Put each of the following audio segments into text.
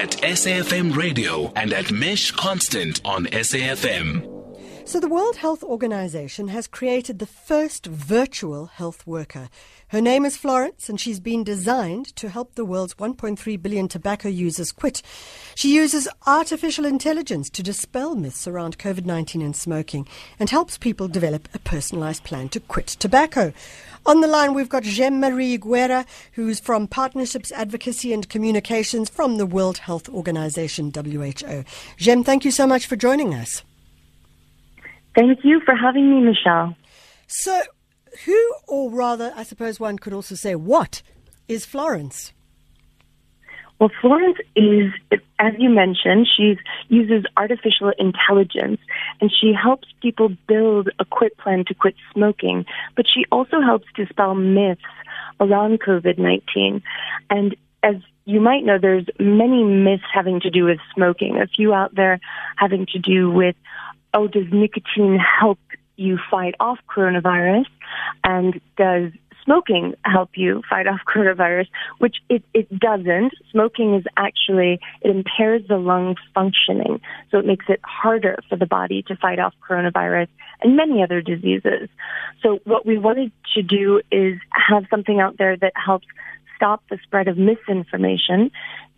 at SAFM Radio and at Mesh Constant on SAFM. So, the World Health Organization has created the first virtual health worker. Her name is Florence, and she's been designed to help the world's 1.3 billion tobacco users quit. She uses artificial intelligence to dispel myths around COVID 19 and smoking and helps people develop a personalized plan to quit tobacco. On the line, we've got Jaime Marie Guerra, who's from Partnerships, Advocacy and Communications from the World Health Organization, WHO. Jaime, thank you so much for joining us. Thank you for having me, Michelle. So, who, or rather, I suppose one could also say, what is Florence? Well, Florence is, as you mentioned, she uses artificial intelligence and she helps people build a quit plan to quit smoking, but she also helps dispel myths around COVID 19. And as you might know, there's many myths having to do with smoking, a few out there having to do with oh, does nicotine help you fight off coronavirus? And does smoking help you fight off coronavirus? Which it, it doesn't. Smoking is actually, it impairs the lung functioning. So it makes it harder for the body to fight off coronavirus and many other diseases. So what we wanted to do is have something out there that helps stop the spread of misinformation,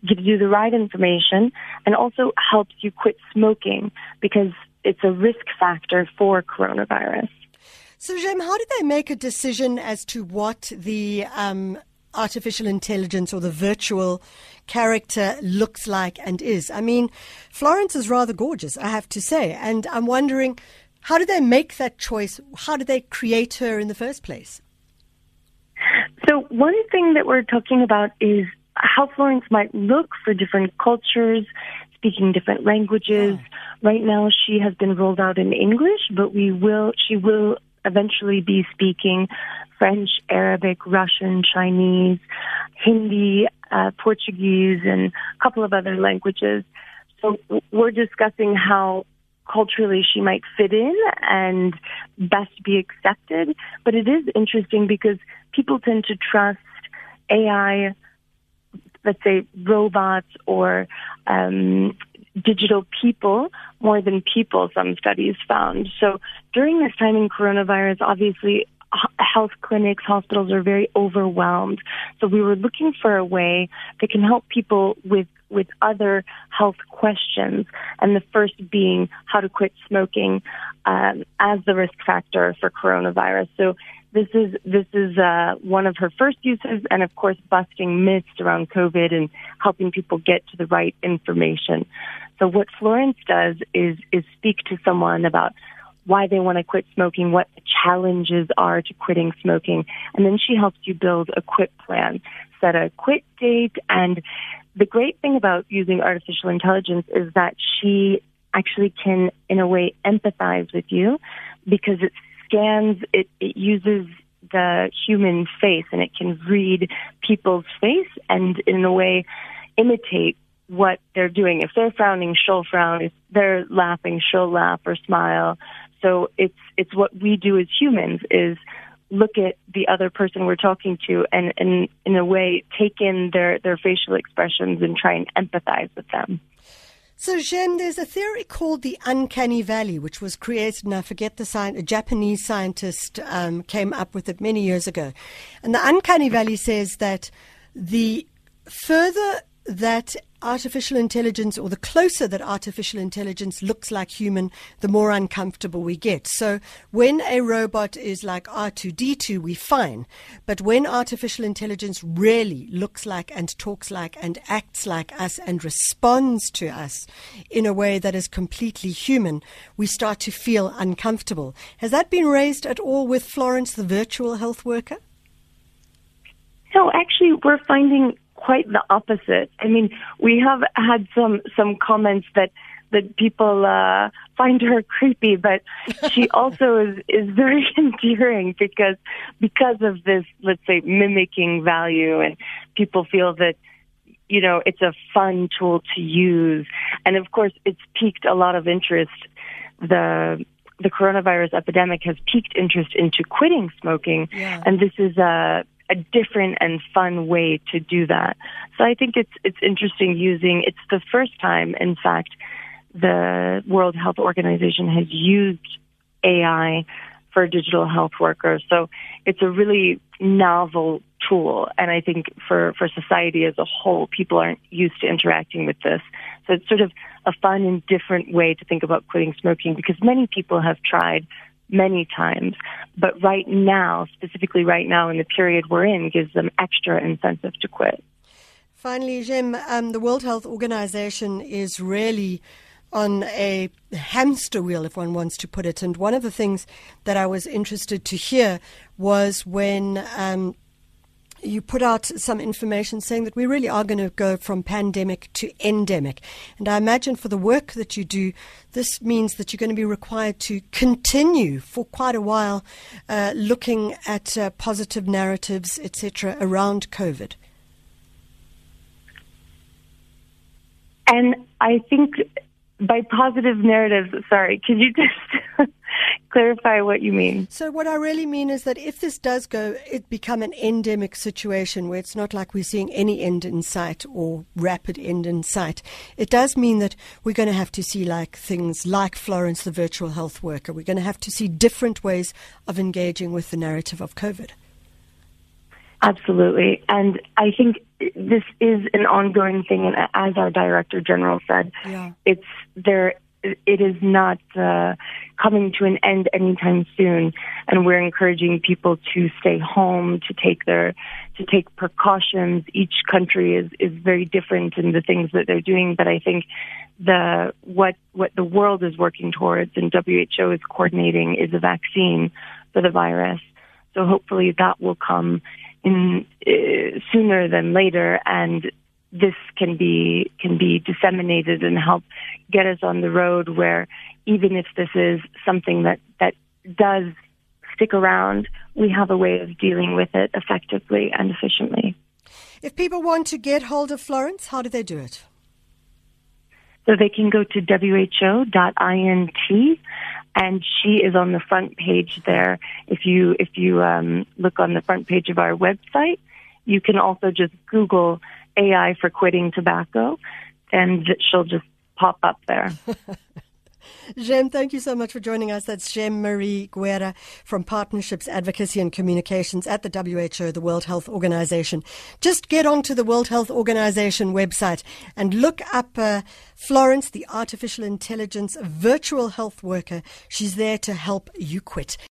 gives you the right information, and also helps you quit smoking because it's a risk factor for coronavirus. So, Jaime, how did they make a decision as to what the um, artificial intelligence or the virtual character looks like and is? I mean, Florence is rather gorgeous, I have to say, and I'm wondering how did they make that choice? How did they create her in the first place? So, one thing that we're talking about is how Florence might look for different cultures, speaking different languages. Right now, she has been rolled out in English, but we will. She will eventually be speaking French, Arabic, Russian, Chinese, Hindi, uh, Portuguese, and a couple of other languages. So we're discussing how culturally she might fit in and best be accepted. But it is interesting because people tend to trust AI let's say, robots or um, digital people more than people, some studies found. So during this time in coronavirus, obviously, health clinics, hospitals are very overwhelmed. So we were looking for a way that can help people with with other health questions, and the first being how to quit smoking um, as the risk factor for coronavirus. So this is this is uh, one of her first uses, and of course, busting myths around COVID and helping people get to the right information. So, what Florence does is is speak to someone about why they want to quit smoking, what the challenges are to quitting smoking, and then she helps you build a quit plan, set a quit date, and the great thing about using artificial intelligence is that she actually can, in a way, empathize with you because it's scans, it, it uses the human face and it can read people's face and in a way imitate what they're doing. If they're frowning, she'll frown. If they're laughing, she'll laugh or smile. So it's it's what we do as humans is look at the other person we're talking to and, and in a way take in their, their facial expressions and try and empathize with them. So, Jen, there's a theory called the uncanny valley, which was created, and I forget the science, a Japanese scientist um, came up with it many years ago. And the uncanny valley says that the further that artificial intelligence, or the closer that artificial intelligence looks like human, the more uncomfortable we get. So when a robot is like R2D2, we're fine. But when artificial intelligence really looks like and talks like and acts like us and responds to us in a way that is completely human, we start to feel uncomfortable. Has that been raised at all with Florence, the virtual health worker? No, actually, we're finding quite the opposite. I mean, we have had some some comments that that people uh, find her creepy, but she also is is very endearing because because of this, let's say, mimicking value, and people feel that you know it's a fun tool to use, and of course, it's piqued a lot of interest. The the coronavirus epidemic has piqued interest into quitting smoking, yeah. and this is a a different and fun way to do that. So I think it's it's interesting using. It's the first time, in fact, the World Health Organization has used AI for digital health workers. So it's a really novel tool. And I think for, for society as a whole, people aren't used to interacting with this. So it's sort of a fun and different way to think about quitting smoking because many people have tried many times. But right now, specifically right now in the period we're in, gives them extra incentive to quit. Finally, Jim, um, the World Health Organization is really on a hamster wheel, if one wants to put it. And one of the things that I was interested to hear was when um, you put out some information saying that we really are going to go from pandemic to endemic. And I imagine for the work that you do, this means that you're going to be required to continue for quite a while uh, looking at uh, positive narratives, etc., around COVID. And I think by positive narratives, sorry, could you just clarify what you mean? So, what I really mean is that if this does go, it become an endemic situation where it's not like we're seeing any end in sight or rapid end in sight, it does mean that we're going to have to see like things like Florence, the virtual health worker. We're going to have to see different ways of engaging with the narrative of COVID. Absolutely. And I think this is an ongoing thing. And as our director general said, yeah. it's there. It is not uh, coming to an end anytime soon, and we're encouraging people to stay home, to take their, to take precautions. Each country is is very different in the things that they're doing, but I think the what what the world is working towards and WHO is coordinating is a vaccine for the virus. So hopefully that will come in uh, sooner than later, and this can be can be disseminated and help get us on the road where even if this is something that that does stick around, we have a way of dealing with it effectively and efficiently. If people want to get hold of Florence, how do they do it? So they can go to who.int and she is on the front page there. If you if you um, look on the front page of our website, you can also just Google AI for quitting tobacco, and she'll just pop up there. Jaime, thank you so much for joining us. That's Jaime Marie Guerra from Partnerships, Advocacy and Communications at the WHO, the World Health Organization. Just get onto the World Health Organization website and look up uh, Florence, the artificial intelligence virtual health worker. She's there to help you quit.